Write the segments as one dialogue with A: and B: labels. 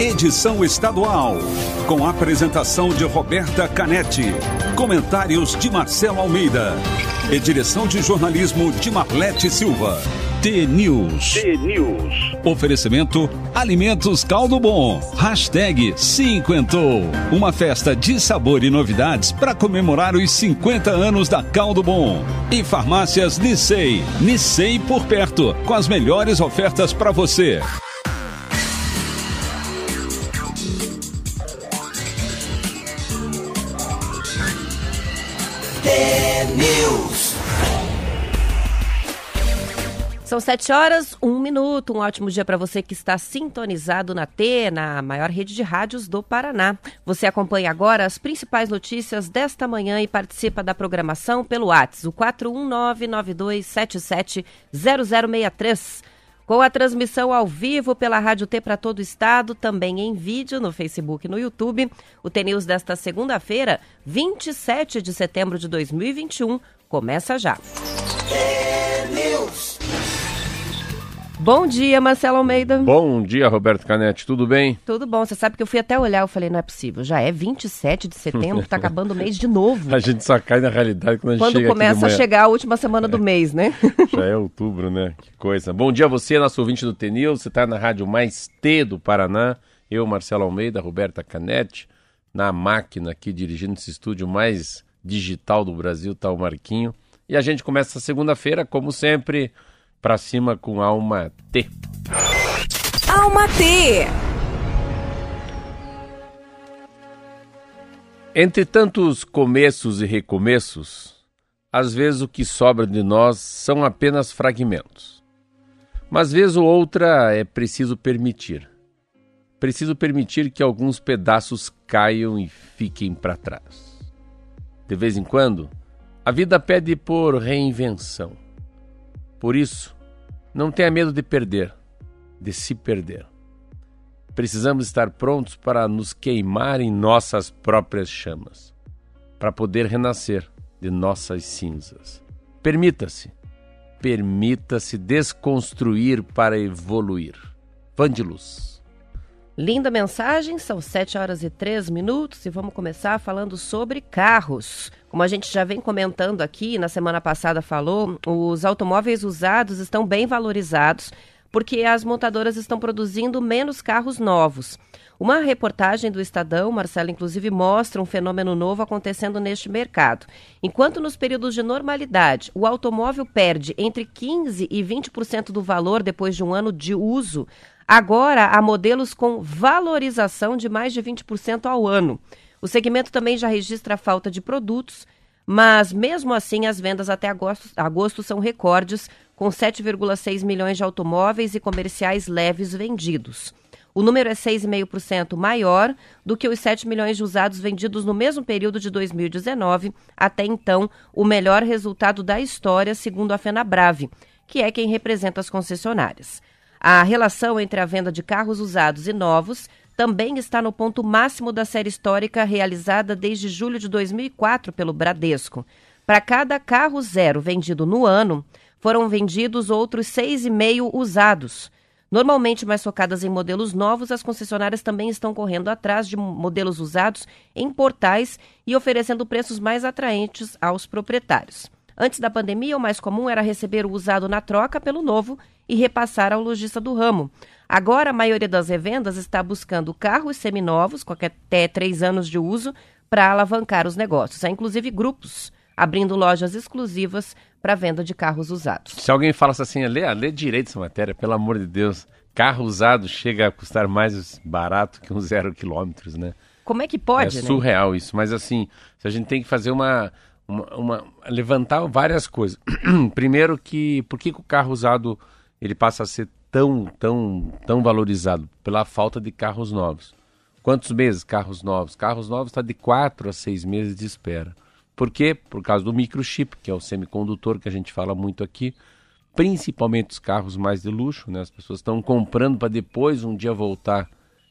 A: edição estadual, com apresentação de Roberta Canetti, comentários de Marcelo Almeida e direção de jornalismo de Marlete Silva. T-News.
B: T-News.
A: Oferecimento Alimentos Caldo Bom. Hashtag Cinquentou. Uma festa de sabor e novidades para comemorar os 50 anos da Caldo Bom. E Farmácias Nissei. Nissei por perto. Com as melhores ofertas para você.
C: São sete horas, um minuto. Um ótimo dia para você que está sintonizado na T, na maior rede de rádios do Paraná. Você acompanha agora as principais notícias desta manhã e participa da programação pelo WhatsApp, o 41992770063. Com a transmissão ao vivo pela Rádio T para todo o estado, também em vídeo no Facebook e no YouTube. O T-News desta segunda-feira, 27 de setembro de 2021, começa já.
D: T-News.
C: Bom dia, Marcelo Almeida.
E: Bom dia, Roberto Canetti, tudo bem?
C: Tudo bom. Você sabe que eu fui até olhar, eu falei, não é possível. Já é 27 de setembro, tá acabando o mês de novo.
E: A gente só cai na realidade quando a gente
C: Quando
E: chega
C: começa a chegar a última semana do mês, né?
E: Já é outubro, né? Que coisa. Bom dia a você, nosso ouvinte do Tenil. Você está na Rádio Mais T do Paraná. Eu, Marcelo Almeida, Roberta Canetti. Na máquina aqui, dirigindo esse estúdio mais digital do Brasil, tá o Marquinho. E a gente começa segunda-feira, como sempre, pra cima com alma T.
F: Alma T.
E: Entre tantos começos e recomeços, às vezes o que sobra de nós são apenas fragmentos. Mas vez ou outra é preciso permitir. Preciso permitir que alguns pedaços caiam e fiquem para trás. De vez em quando, a vida pede por reinvenção. Por isso, não tenha medo de perder, de se perder. Precisamos estar prontos para nos queimar em nossas próprias chamas, para poder renascer de nossas cinzas. Permita-se, permita-se desconstruir para evoluir. Vândilos.
C: Linda mensagem, são 7 horas e 3 minutos e vamos começar falando sobre carros. Como a gente já vem comentando aqui, na semana passada falou, os automóveis usados estão bem valorizados porque as montadoras estão produzindo menos carros novos. Uma reportagem do Estadão, Marcelo, inclusive, mostra um fenômeno novo acontecendo neste mercado. Enquanto nos períodos de normalidade o automóvel perde entre 15% e 20% do valor depois de um ano de uso, agora há modelos com valorização de mais de 20% ao ano. O segmento também já registra a falta de produtos, mas mesmo assim as vendas até agosto, agosto são recordes, com 7,6 milhões de automóveis e comerciais leves vendidos. O número é 6,5% maior do que os 7 milhões de usados vendidos no mesmo período de 2019, até então o melhor resultado da história, segundo a FenaBrave, que é quem representa as concessionárias. A relação entre a venda de carros usados e novos também está no ponto máximo da série histórica realizada desde julho de 2004 pelo Bradesco. Para cada carro zero vendido no ano, foram vendidos outros 6,5 usados. Normalmente mais focadas em modelos novos, as concessionárias também estão correndo atrás de modelos usados em portais e oferecendo preços mais atraentes aos proprietários. Antes da pandemia, o mais comum era receber o usado na troca pelo novo e repassar ao lojista do ramo. Agora, a maioria das revendas está buscando carros seminovos, com até três anos de uso, para alavancar os negócios. Há inclusive grupos abrindo lojas exclusivas para venda de carros usados.
E: Se alguém fala assim, lê, lê direito essa matéria, pelo amor de Deus. Carro usado chega a custar mais barato que um zero quilômetros, né?
C: Como é que pode,
E: é
C: né?
E: surreal isso, mas assim, a gente tem que fazer uma, uma, uma- levantar várias coisas. Primeiro que por que, que o carro usado ele passa a ser tão tão tão valorizado pela falta de carros novos? Quantos meses carros novos? Carros novos está de quatro a seis meses de espera. Por quê? Por causa do microchip, que é o semicondutor que a gente fala muito aqui, principalmente os carros mais de luxo, né? As pessoas estão comprando para depois um dia voltar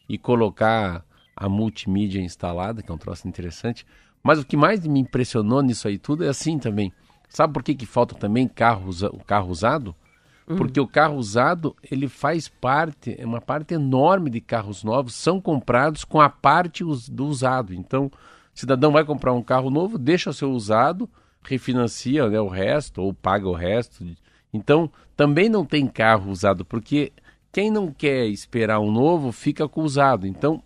E: e colocar a multimídia instalada, que é um troço interessante. Mas o que mais me impressionou nisso aí tudo é assim também. Sabe por que, que falta também carro, usa- carro usado? Porque o carro usado, ele faz parte, é uma parte enorme de carros novos são comprados com a parte do usado. Então, o cidadão vai comprar um carro novo, deixa o seu usado, refinancia né, o resto ou paga o resto. Então, também não tem carro usado, porque quem não quer esperar um novo fica com o usado. Então,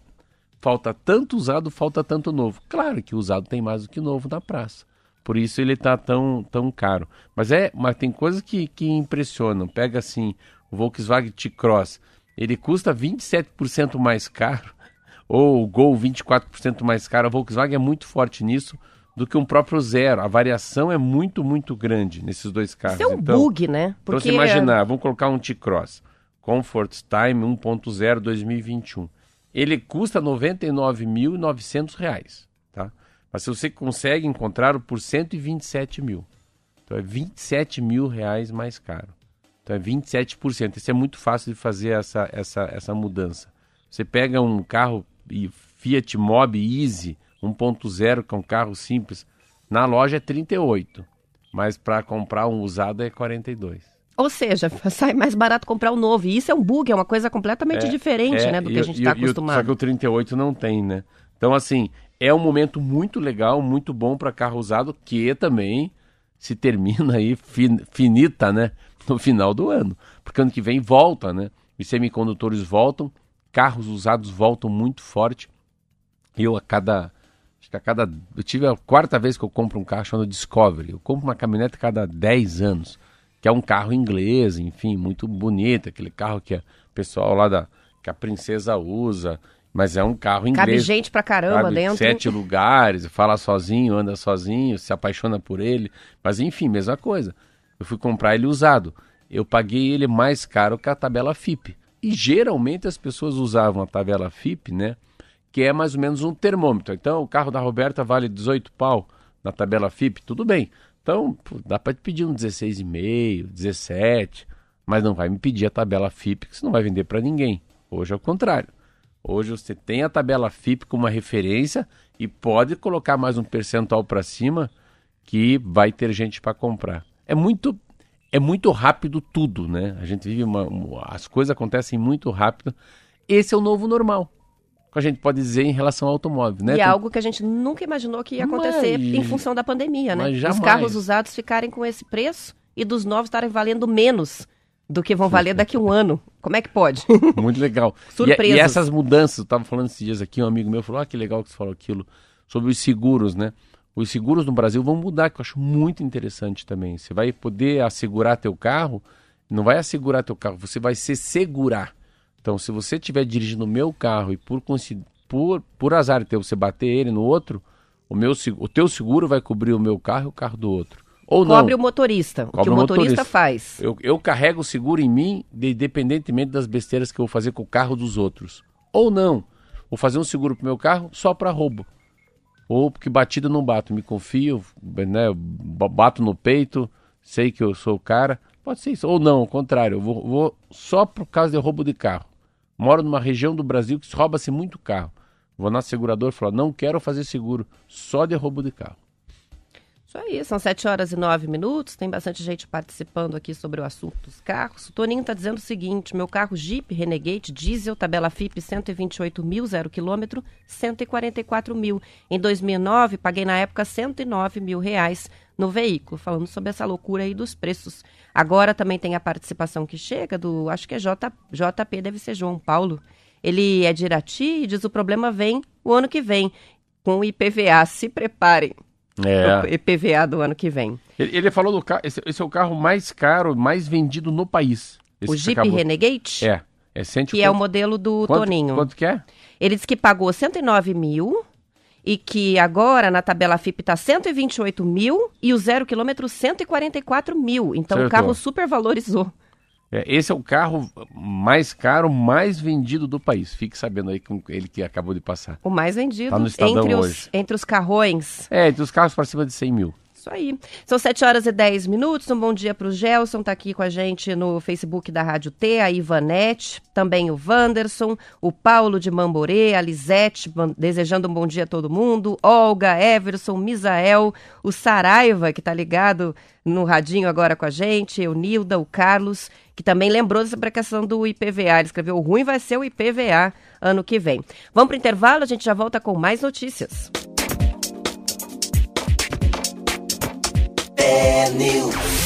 E: falta tanto usado, falta tanto novo. Claro que o usado tem mais do que novo na praça. Por isso ele está tão, tão caro. Mas é, mas tem coisas que, que impressionam. Pega assim, o Volkswagen T-Cross, ele custa 27% mais caro, ou o Gol 24% mais caro. A Volkswagen é muito forte nisso do que um próprio zero. A variação é muito, muito grande nesses dois carros.
C: Isso é um
E: Então,
C: bug, né?
E: Pra você imaginar, vamos colocar um T-Cross Comfort Time 1.0 2021. Ele custa 99.900 reais, tá? Mas se você consegue encontrar por 127 mil. Então é 27 mil reais mais caro. Então é 27%. Isso é muito fácil de fazer essa, essa, essa mudança. Você pega um carro Fiat Mobi Easy 1.0, que é um carro simples, na loja é 38, mas para comprar um usado é 42.
C: Ou seja, sai mais barato comprar o novo. E isso é um bug, é uma coisa completamente diferente,
E: É,
C: né, do que
E: e-
C: a gente
E: e-
C: está
E: e o- Só
C: acostumado.
E: que o 38 não tem, né? Então, assim, é um momento muito legal, muito bom para carro usado, que também se termina aí, fin- finita, né? No final do ano. Porque ano que vem volta, né? Os semicondutores voltam, carros usados voltam muito forte. Eu, a cada. Acho que a cada. Eu tive a quarta vez que eu compro um carro chamado Discovery. Eu compro uma caminhonete a cada 10 anos, que é um carro inglês, enfim, muito bonito, aquele carro que o pessoal lá da. que a princesa usa. Mas é um carro inglês.
C: Cabe gente pra caramba
E: Cabe
C: dentro.
E: Sete lugares, fala sozinho, anda sozinho, se apaixona por ele. Mas enfim, mesma coisa. Eu fui comprar ele usado. Eu paguei ele mais caro que a tabela FIP. E geralmente as pessoas usavam a tabela FIP, né? Que é mais ou menos um termômetro. Então o carro da Roberta vale 18 pau na tabela FIP, tudo bem. Então pô, dá para te pedir um 16,5, 17, mas não vai me pedir a tabela FIP, que você não vai vender para ninguém. Hoje é o contrário. Hoje você tem a tabela FIP como uma referência e pode colocar mais um percentual para cima que vai ter gente para comprar. É muito é muito rápido tudo, né? A gente vive uma, um- as coisas acontecem muito rápido. Esse é o novo normal. Que a gente pode dizer em relação ao automóvel, né?
C: E é
E: Tem-
C: algo que a gente nunca imaginou que ia
E: Mas-
C: acontecer em função da pandemia, né?
E: mas
C: Os carros usados ficarem com esse preço e dos novos estarem valendo menos do que vão valer daqui a um ano. Como é que pode?
E: Muito legal. E-
C: Surpresas.
E: E, essas mudanças, eu estava falando esses dias aqui, um amigo meu falou, ah, que legal que você falou aquilo, sobre os seguros, né? Os seguros no Brasil vão mudar, que eu acho muito interessante também. Você vai poder assegurar teu carro, não vai assegurar teu carro, você vai se segurar. Então, se você estiver dirigindo o meu carro e por, por, por azar teu você bater ele no outro, o, meu, o teu seguro vai cobrir o meu carro e o carro do outro. Ou não.
C: Cobre o motorista. o que o
E: o
C: motorista,
E: motorista.
C: faz.
E: Eu, eu carrego o seguro em mim, de- independentemente das besteiras que eu vou fazer com o carro dos outros. Ou não. Vou fazer um seguro pro meu carro só para roubo. Ou porque batida não bato. Me confio, né? Bato no peito, sei que eu sou o cara. Pode ser isso. Ou não, ao contrário. Eu vou, vou só por causa de roubo de carro. Moro numa região do Brasil que rouba-se muito carro. Vou na seguradora e falo, não quero fazer seguro só de roubo de carro.
C: Isso aí, são 7 horas e 9 minutos. Tem bastante gente participando aqui sobre o assunto dos carros. O Toninho está dizendo o seguinte: meu carro Jeep Renegade diesel, tabela FIP 128 mil, zero quilômetro, 144 mil. Em 2009, paguei na época 109 mil reais no veículo, falando sobre essa loucura aí dos preços. Agora também tem a participação que chega do, acho que é J, JP, deve ser João Paulo. Ele é de Irati e diz o problema vem o ano que vem com o IPVA. Se preparem.
E: É.
C: O IPVA do ano que vem.
E: Ele, ele falou do carro. Esse, esse é o carro mais caro, mais vendido no país.
C: O Jeep
E: acabou-
C: Renegade,
E: É. É cento e
C: que é o modelo do
E: quanto,
C: Toninho.
E: Quanto que é?
C: Ele disse que pagou 109 mil e que agora na tabela FIP está 128 mil e o zero quilômetro 144 mil. Então o
E: Certo.
C: carro super valorizou.
E: É, Esse é o carro mais caro, mais vendido do país. Fique sabendo aí com ele que acabou de passar.
C: O mais vendido
E: Tá no Estadão
C: entre, os,
E: hoje.
C: entre os carrões.
E: É, entre os carros para cima de 100 mil.
C: Isso aí. São 7 horas e 10 minutos. Um bom dia para o Gelson, está aqui com a gente no Facebook da Rádio T, a Ivanete, também o Wanderson, o Paulo de Mamborê, a Lisete, desejando um bom dia a todo mundo, Olga, Everson, Misael, o Saraiva, que está ligado no radinho agora com a gente, o Nilda, o Carlos, que também lembrou dessa questão do IPVA. Ele escreveu: o ruim vai ser o IPVA ano que vem. Vamos para o intervalo, a gente já volta com mais notícias.
D: News.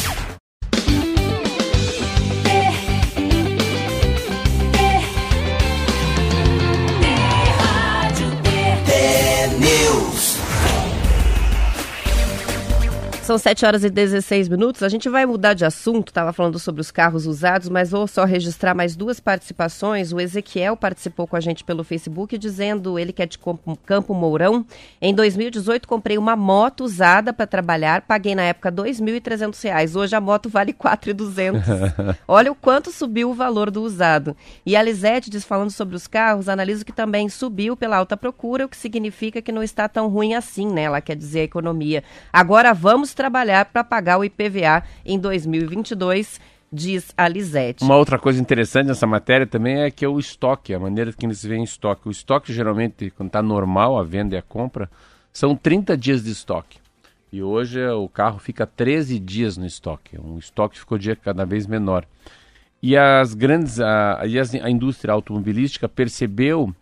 C: São 7 horas e 16 minutos. A gente vai mudar de assunto, estava falando sobre os carros usados, mas vou só registrar mais duas participações. O Ezequiel participou com a gente pelo Facebook, dizendo, ele que é de Campo Mourão, em 2018 comprei uma moto usada para trabalhar, paguei na época R$ 2.300. Hoje a moto vale R$ 4.200. Olha o quanto subiu o valor do usado. E a Lisete diz, falando sobre os carros, analiso que também subiu pela alta procura, o que significa que não está tão ruim assim, né? Ela quer dizer a economia. Agora vamos trabalhar para pagar o IPVA em 2022 diz a Lisete.
E: Uma outra coisa interessante nessa matéria também é que é o estoque, a maneira que eles veem estoque. O estoque, geralmente, quando está normal, a venda e a compra, são 30 dias de estoque. E hoje o carro fica 13 dias no estoque. Um estoque ficou dia cada vez menor. E as grandes, a, a indústria automobilística percebeu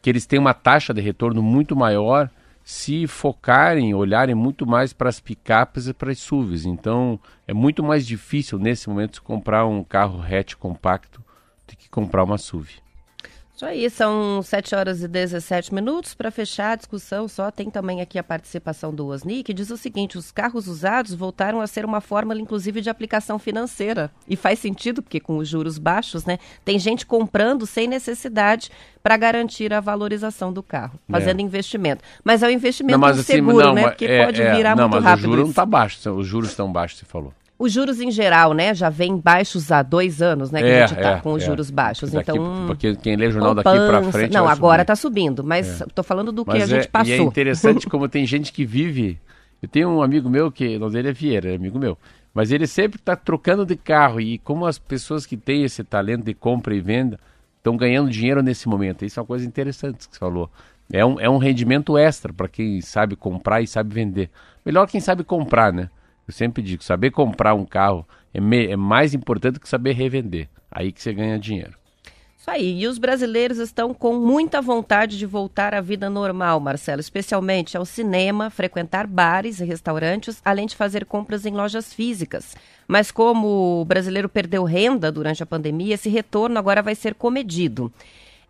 E: que eles têm uma taxa de retorno muito maior se focarem, olharem muito mais para as picapes e para as SUVs. Então, é muito mais difícil nesse momento comprar um carro hatch compacto do que comprar uma SUV.
C: Isso aí, são 7 horas e 17 minutos. Para fechar a discussão, só tem também aqui a participação do Osni, que diz o seguinte: os carros usados voltaram a ser uma fórmula, inclusive, de aplicação financeira. E faz sentido, porque com os juros baixos, né? Tem gente comprando sem necessidade para garantir a valorização do carro, é. fazendo é. investimento. Mas é o investimento não, assim, seguro, não, né? Porque é, pode é, virar não, muito rápido.
E: Mas o juro não está baixo, os juros estão baixos, você falou.
C: Os juros em geral, né, já vem baixos há dois anos, né, que é, a gente está é, com os é. juros baixos. Daqui, então,
E: porque quem lê jornal daqui para frente.
C: Não, agora está subindo, mas estou é. falando do mas que a gente passou.
E: É, e é interessante como tem gente que vive. Eu tenho um amigo meu que, o nome dele é Vieira, é amigo meu. Mas ele sempre está trocando de carro e como as pessoas que têm esse talento de compra e venda estão ganhando dinheiro nesse momento. Isso é uma coisa interessante que você falou. É um, é um rendimento extra para quem sabe comprar e sabe vender. Melhor quem sabe comprar, né? Eu sempre digo, saber comprar um carro é, me, é mais importante que saber revender. Aí que você ganha dinheiro.
C: Isso aí. E os brasileiros estão com muita vontade de voltar à vida normal, Marcelo, especialmente ao cinema, frequentar bares e restaurantes, além de fazer compras em lojas físicas. Mas como o brasileiro perdeu renda durante a pandemia, esse retorno agora vai ser comedido.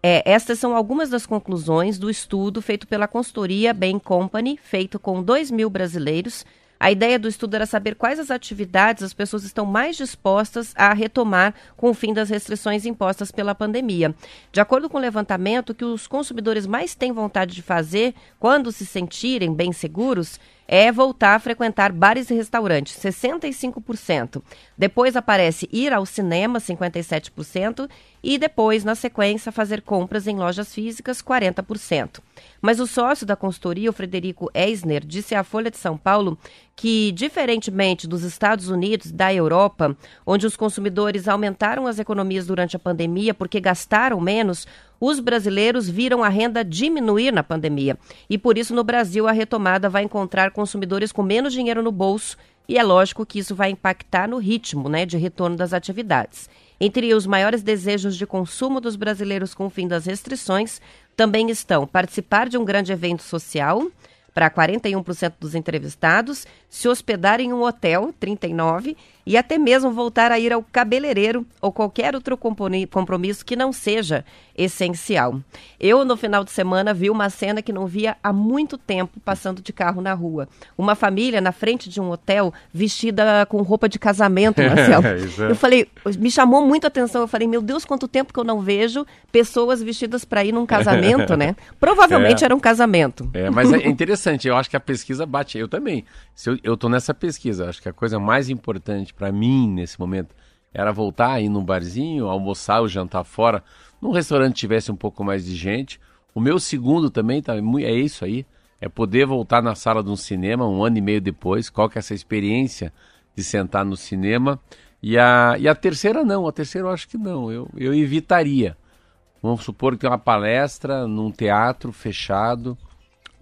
C: É, estas são algumas das conclusões do estudo feito pela consultoria Bain Company, feito com 2 mil brasileiros a ideia do estudo era saber quais as atividades as pessoas estão mais dispostas a retomar com o fim das restrições impostas pela pandemia. De acordo com o levantamento, o que os consumidores mais têm vontade de fazer quando se sentirem bem seguros é voltar a frequentar bares e restaurantes, 65%. Depois aparece ir ao cinema, 57%, e depois, na sequência, fazer compras em lojas físicas, 40%. Mas o sócio da consultoria, o Frederico Eisner, disse à Folha de São Paulo que, diferentemente dos Estados Unidos, da Europa, onde os consumidores aumentaram as economias durante a pandemia porque gastaram menos, os brasileiros viram a renda diminuir na pandemia. E por isso, no Brasil, a retomada vai encontrar consumidores com menos dinheiro no bolso e é lógico que isso vai impactar no ritmo né, de retorno das atividades. Entre os maiores desejos de consumo dos brasileiros com o fim das restrições também estão participar de um grande evento social, para 41% dos entrevistados, se hospedar em um hotel, 39%, e até mesmo voltar a ir ao cabeleireiro ou qualquer outro compromisso que não seja essencial. Eu, no final de semana, vi uma cena que não via há muito tempo passando de carro na rua. Uma família na frente de um hotel vestida com roupa de casamento, Marcelo. é. Eu falei, me chamou muito a atenção. Eu falei, meu Deus, quanto tempo que eu não vejo pessoas vestidas para ir num casamento, né? Provavelmente é. era um casamento.
E: É, mas é interessante, eu acho que a pesquisa bate. Eu também. Se eu, eu tô nessa pesquisa, acho que a coisa mais importante para mim nesse momento era voltar a ir num barzinho, almoçar ou jantar fora, num restaurante tivesse um pouco mais de gente. O meu segundo também tá, é isso aí, é poder voltar na sala de um cinema um ano e meio depois, qual que é essa experiência de sentar no cinema. E a, e a terceira não, a terceira eu acho que não, eu, eu evitaria. Vamos supor que é uma palestra num teatro fechado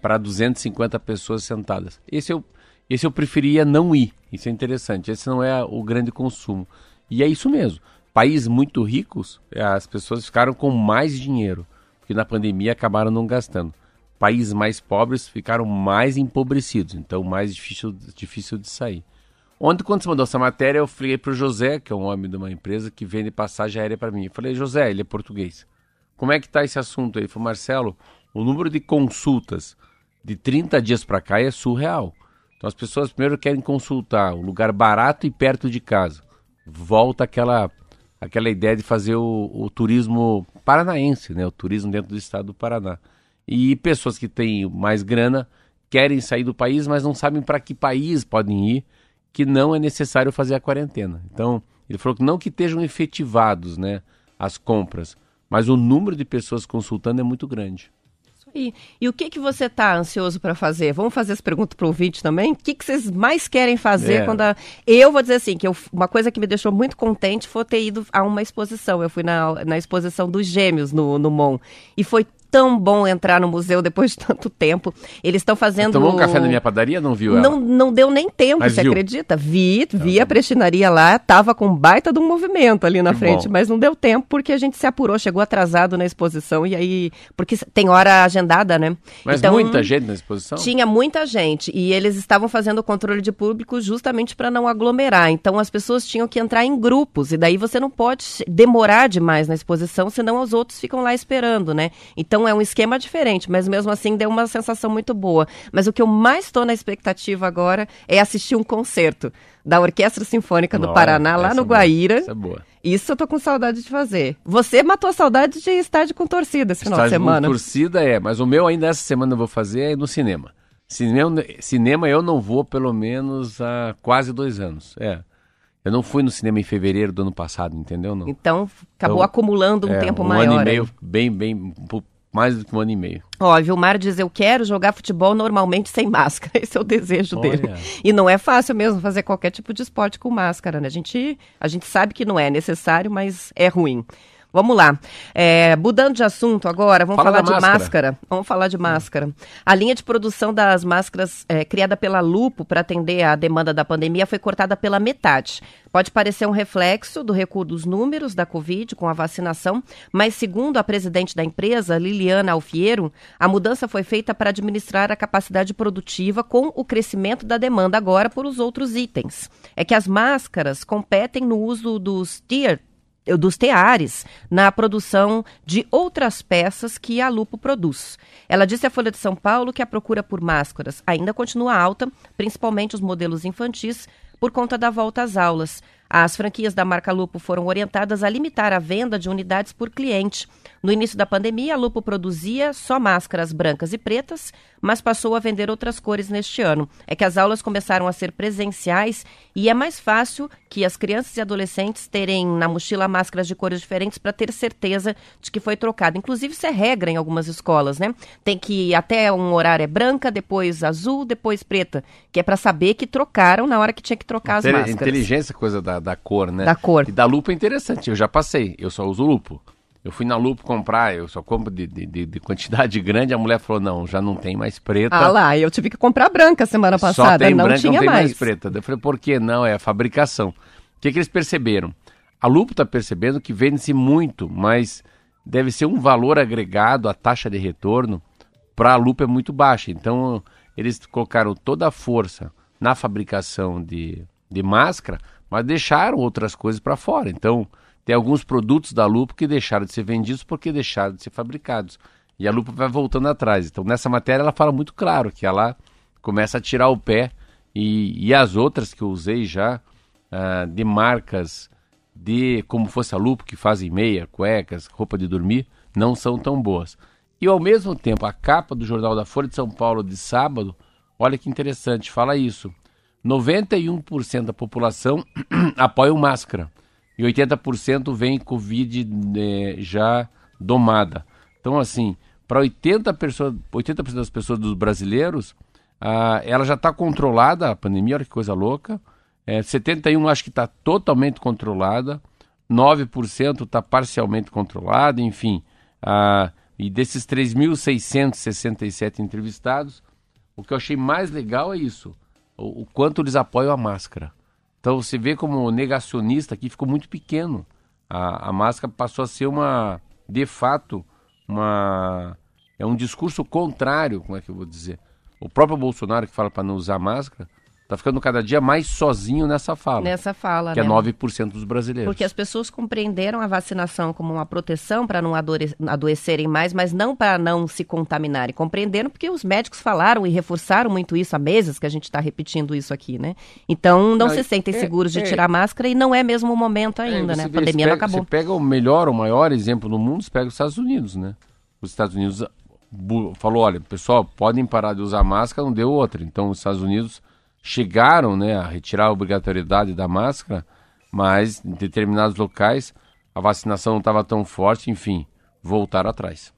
E: para 250 pessoas sentadas. Esse eu, esse eu preferia não ir, isso é interessante, esse não é o grande consumo. E é isso mesmo, países muito ricos, as pessoas ficaram com mais dinheiro, porque na pandemia acabaram não gastando países mais pobres ficaram mais empobrecidos, então mais difícil, difícil de sair. Ontem, quando você mandou essa matéria, eu falei para o José, que é um homem de uma empresa que vende passagem aérea para mim. Eu falei, José, ele é português. Como é que está esse assunto? Ele falou, Marcelo, o número de consultas de 30 dias para cá é surreal. Então as pessoas primeiro querem consultar um lugar barato e perto de casa. Volta aquela aquela ideia de fazer o, o turismo paranaense, né? O turismo dentro do estado do Paraná. E pessoas que têm mais grana querem sair do país, mas não sabem para que país podem ir, que não é necessário fazer a quarentena. Então, ele falou que não que estejam efetivados né, as compras, mas o número de pessoas consultando é muito grande.
C: E, e o que, que você está ansioso para fazer? Vamos fazer essa pergunta para o ouvinte também? O que, que vocês mais querem fazer é. quando a... Eu vou dizer assim, que eu, uma coisa que me deixou muito contente foi ter ido a uma exposição. Eu fui na, na exposição dos gêmeos no, no MON. E foi tão bom entrar no museu depois de tanto tempo. Eles estão fazendo.
E: Tomou um café na minha padaria? Não viu ela?
C: Não, não deu nem tempo, mas você viu? acredita? Vi, vi a prestinaria lá, tava com baita de um movimento ali na que frente, bom. mas não deu tempo porque a gente se apurou, chegou atrasado na exposição e aí. Porque tem hora agendada, né?
E: Mas então, muita gente na exposição?
C: Tinha muita gente. E eles estavam fazendo o controle de público justamente para não aglomerar. Então as pessoas tinham que entrar em grupos. E daí você não pode demorar demais na exposição, senão os outros ficam lá esperando, né? Então é um esquema diferente, mas mesmo assim deu uma sensação muito boa. Mas o que eu mais estou na expectativa agora é assistir um concerto da Orquestra Sinfônica do Paraná, lá no é Guaíra. Essa é boa. Isso eu tô com saudade de fazer. Você matou a saudade de estádio com torcida esse final estádio de semana.
E: Com torcida é, mas o meu ainda essa semana eu vou fazer é no cinema. Cinema, cinema eu não vou pelo menos há quase dois anos. É. Eu não fui no cinema em fevereiro do ano passado, entendeu? Não.
C: Então acabou então, acumulando um é, tempo
E: um
C: maior.
E: Um ano e meio, bem, bem, mais do que um ano e meio.
C: Ó, Vilmar diz: Eu quero jogar futebol normalmente sem máscara. Esse é o desejo Olha. dele. E não é fácil mesmo fazer qualquer tipo de esporte com máscara, né? A gente, a gente sabe que não é necessário, mas é ruim. Vamos lá. É, mudando de assunto agora, vamos Fala falar de máscara. máscara. Vamos falar de máscara. A linha de produção das máscaras é, criada pela Lupo para atender a demanda da pandemia foi cortada pela metade. Pode parecer um reflexo do recuo dos números da Covid com a vacinação, mas segundo a presidente da empresa, Liliana Alfiero, a mudança foi feita para administrar a capacidade produtiva com o crescimento da demanda agora por os outros itens. É que as máscaras competem no uso dos tier dos teares na produção de outras peças que a Lupo produz. Ela disse à Folha de São Paulo que a procura por máscaras ainda continua alta, principalmente os modelos infantis, por conta da volta às aulas. As franquias da marca Lupo foram orientadas a limitar a venda de unidades por cliente. No início da pandemia, a Lupo produzia só máscaras brancas e pretas, mas passou a vender outras cores neste ano. É que as aulas começaram a ser presenciais e é mais fácil que as crianças e adolescentes terem na mochila máscaras de cores diferentes para ter certeza de que foi trocada. Inclusive, isso é regra em algumas escolas, né? Tem que ir até um horário é branca, depois azul, depois preta, que é para saber que trocaram na hora que tinha que trocar as máscaras.
E: Inteligência, coisa da, da cor, né?
C: Da cor.
E: E da lupa é interessante, eu já passei, eu só uso lupo. Eu fui na Lupo comprar, eu só compro de, de, de, quantidade grande. A mulher falou: não, já não tem mais preta.
C: Ah lá, eu tive que comprar branca semana passada. Só tem não branca, tinha não tem mais. mais
E: preta. Eu falei: por que não? É a fabricação. O que, que eles perceberam? A Lupo está percebendo que vende-se muito, mas deve ser um valor agregado, a taxa de retorno para a Lupo é muito baixa. Então, eles colocaram toda a força na fabricação de, de máscara, mas deixaram outras coisas para fora. Então, tem alguns produtos da Lupo que deixaram de ser vendidos porque deixaram de ser fabricados. E a Lupo vai voltando atrás. Então, nessa matéria, ela fala muito claro que ela começa a tirar o pé. E, e as outras que eu usei já, uh, de marcas de como fosse a Lupo, que fazem meia, cuecas, roupa de dormir, não são tão boas. E ao mesmo tempo, a capa do Jornal da Folha de São Paulo de sábado, olha que interessante, fala isso. 91% da população apoia máscara e 80% vem Covid né, já domada. Então, assim, para 80%, 80 das pessoas dos brasileiros, ah, ela já está controlada, a pandemia, olha que coisa louca. É, 71% acho que está totalmente controlada, 9% está parcialmente controlada, enfim. Ah, e desses 3.667 entrevistados, o que eu achei mais legal é isso, o, o, quanto eles apoiam a máscara. Então você vê como negacionista aqui ficou muito pequeno. A, a máscara passou a ser uma, de fato, uma é um discurso contrário, como é que eu vou dizer? O próprio Bolsonaro que fala para não usar máscara, Está ficando cada dia mais sozinho nessa fala.
C: Nessa fala,
E: que
C: né?
E: é 9% dos brasileiros.
C: Porque as pessoas compreenderam a vacinação como uma proteção para não adoecerem mais, mas não para não se contaminarem. Compreenderam porque os médicos falaram e reforçaram muito isso há meses que a gente está repetindo isso aqui, né? Então não ah, se sentem é, seguros de é, tirar máscara e não é mesmo o momento é, ainda, né? A pandemia
E: pega,
C: não acabou.
E: Você pega o melhor, o maior exemplo no mundo, você pega os Estados Unidos, né? Os Estados Unidos falou, olha, pessoal, podem parar de usar máscara, não deu outra. Então os Estados Unidos chegaram né, a retirar a obrigatoriedade da máscara, mas em determinados locais a vacinação não estava tão forte, enfim, voltaram atrás.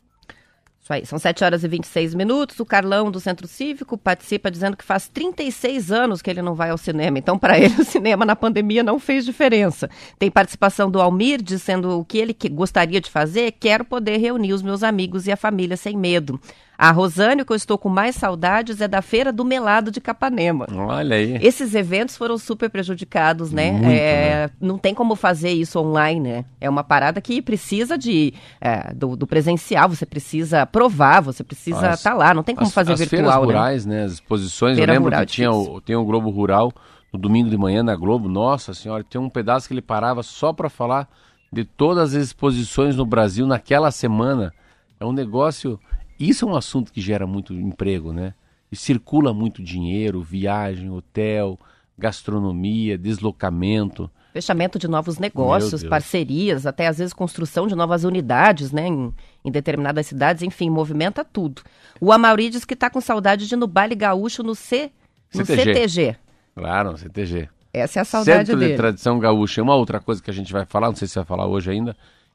C: Isso aí, são 7 horas e 26 minutos. O Carlão do Centro Cívico participa dizendo que faz 36 anos que ele não vai ao cinema. Então, para ele, o cinema na pandemia não fez diferença. Tem participação do Almir dizendo o que ele gostaria de fazer: quero poder reunir os meus amigos e a família sem medo. A Rosane, que eu estou com mais saudades, é da Feira do Melado de Capanema.
E: Olha aí.
C: Esses eventos foram super prejudicados, né?
E: Muito,
C: é, né? Não tem como fazer isso online, né? É uma parada que precisa de, é, do, do, presencial, você precisa provar, você precisa estar tá lá, não tem como
E: as,
C: fazer
E: as
C: virtual,
E: feiras
C: né?
E: rurais, né? As exposições, Feira eu lembro que tinha o, tem o Globo Rural no domingo de manhã na Globo, nossa senhora, tem um pedaço que ele parava só para falar de todas as exposições no Brasil naquela semana. É um negócio isso é um assunto que gera muito emprego, né? E circula muito dinheiro, viagem, hotel, gastronomia, deslocamento.
C: Fechamento de novos negócios, parcerias, até às vezes construção de novas unidades, né? Em, em determinadas cidades, enfim, movimenta tudo. O Amauri diz que está com saudade de ir no baile gaúcho no, C, no CTG. CTG.
E: Claro, no CTG.
C: Essa é a saudade
E: Centro
C: dele.
E: de Tradição Gaúcha. Uma outra coisa que a gente vai falar, não sei se vai falar hoje ainda,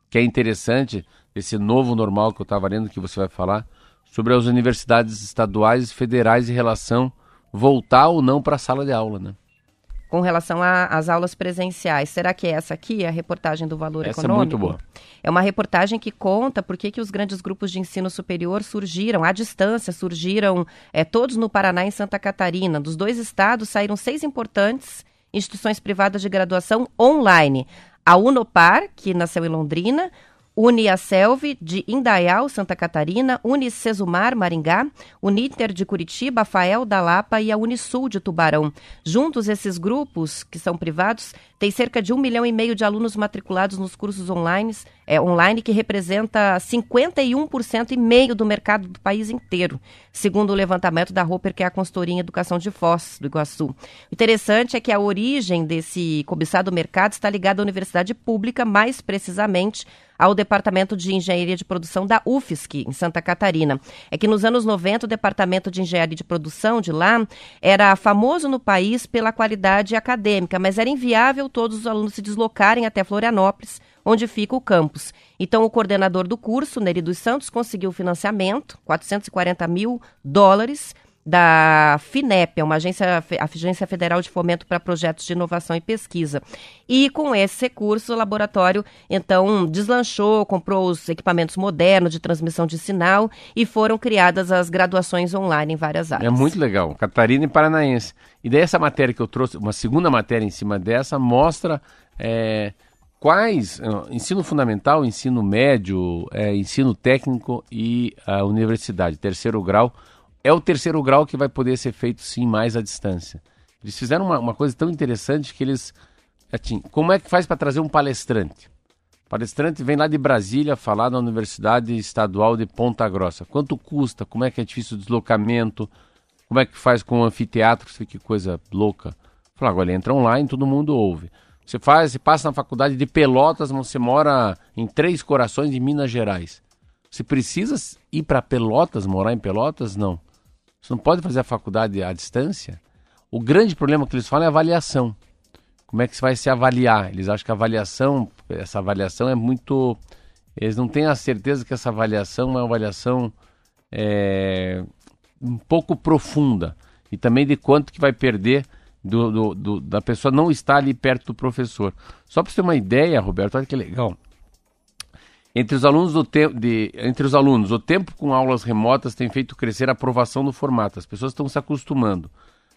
E: que é interessante, esse novo normal que eu estava lendo, que você vai falar, sobre as universidades estaduais e federais em relação voltar ou não para a sala de aula, né?
C: Com relação às aulas presenciais, será que é essa aqui, a reportagem do valor
E: essa
C: econômico?
E: é muito boa.
C: É uma reportagem que conta por que os grandes grupos de ensino superior surgiram, à distância, surgiram é, todos no Paraná e em Santa Catarina. Dos dois estados saíram seis importantes instituições privadas de graduação online. A Unopar, que nasceu em Londrina, Uniaselv de Indaial, Santa Catarina, Unicesumar, Maringá, Uniter de Curitiba, Fael da Lapa e a Unisul de Tubarão. Juntos, esses grupos, que são privados, têm cerca de um milhão e meio de alunos matriculados nos cursos online, é, online que representa 51% e meio do mercado do país inteiro, segundo o levantamento da Roper, que é a consultoria em educação de Foz, do Iguaçu. O interessante é que a origem desse cobiçado mercado está ligada à universidade pública, mais precisamente ao Departamento de Engenharia de Produção da UFSC, em Santa Catarina. É que nos anos 90, o Departamento de Engenharia de Produção de lá era famoso no país pela qualidade acadêmica, mas era inviável todos os alunos se deslocarem até Florianópolis, onde fica o campus. Então, o coordenador do curso, Neri dos Santos, conseguiu financiamento, 440 mil dólares, da FINEP, é uma agência, agência federal de fomento para projetos de inovação e pesquisa. E com esse recurso, o laboratório então deslanchou, comprou os equipamentos modernos de transmissão de sinal e foram criadas as graduações online em várias áreas.
E: É muito legal, Catarina e Paranaense. E daí essa matéria que eu trouxe, uma segunda matéria em cima dessa, mostra é, quais ensino fundamental, ensino médio, é, ensino técnico e a universidade, terceiro grau é o terceiro grau que vai poder ser feito sim mais à distância. Eles fizeram uma, uma coisa tão interessante que eles. Assim, como é que faz para trazer um palestrante? O palestrante vem lá de Brasília falar na Universidade Estadual de Ponta Grossa. Quanto custa? Como é que é difícil o deslocamento? Como é que faz com o anfiteatro? Que coisa louca. Fala, agora entra online, todo mundo ouve. Você faz, você passa na faculdade de Pelotas, você mora em Três Corações de Minas Gerais. Você precisa ir para Pelotas, morar em Pelotas? Não. Você não pode fazer a faculdade à distância. O grande problema que eles falam é avaliação. Como é que você vai se avaliar? Eles acham que a avaliação, essa avaliação é muito eles não têm a certeza que essa avaliação é uma avaliação é, um pouco profunda e também de quanto que vai perder do, do, do, da pessoa não estar ali perto do professor. Só para você ter uma ideia, Roberto, olha que legal. Entre os alunos do tempo de, entre os alunos, o tempo com aulas remotas tem feito crescer a aprovação do formato. As pessoas estão se acostumando.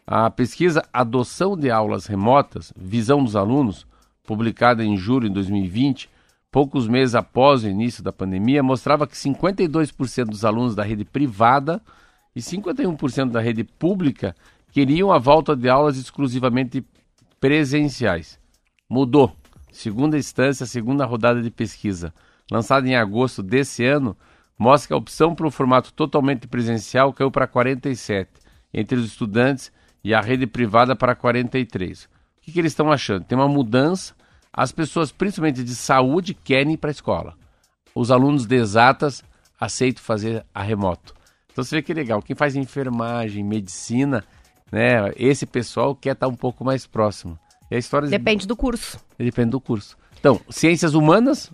E: A pesquisa Adoção de Aulas Remotas, Visão dos Alunos, publicada em julho de 2020, poucos meses após o início da pandemia, mostrava que 52% dos alunos da rede privada e 51% da rede pública queriam a volta de aulas exclusivamente presenciais. Mudou. Segunda instância, segunda rodada de pesquisa lançada em agosto desse ano, mostra que a opção para o formato totalmente presencial caiu para 47 entre os estudantes e a rede privada para 43. O que, que eles estão achando? Tem uma mudança. As pessoas, principalmente de saúde, querem ir para a escola. Os alunos de exatas aceitam fazer a remoto. Então você vê que legal. Quem faz enfermagem, medicina, né? Esse pessoal quer estar um pouco mais próximo.
C: E a história depende do curso.
E: Depende do curso. Então, ciências humanas,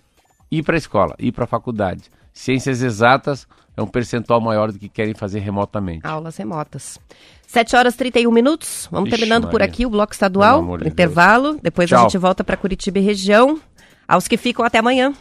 E: ir para a escola, ir para a faculdade. Ciências exatas é um percentual maior do que querem fazer remotamente.
C: Aulas remotas. 7 horas e 31 minutos. Vamos Ixi, terminando Maria. por aqui o bloco estadual, intervalo. Depois Tchau. a gente volta para Curitiba e região. Aos que ficam, até amanhã.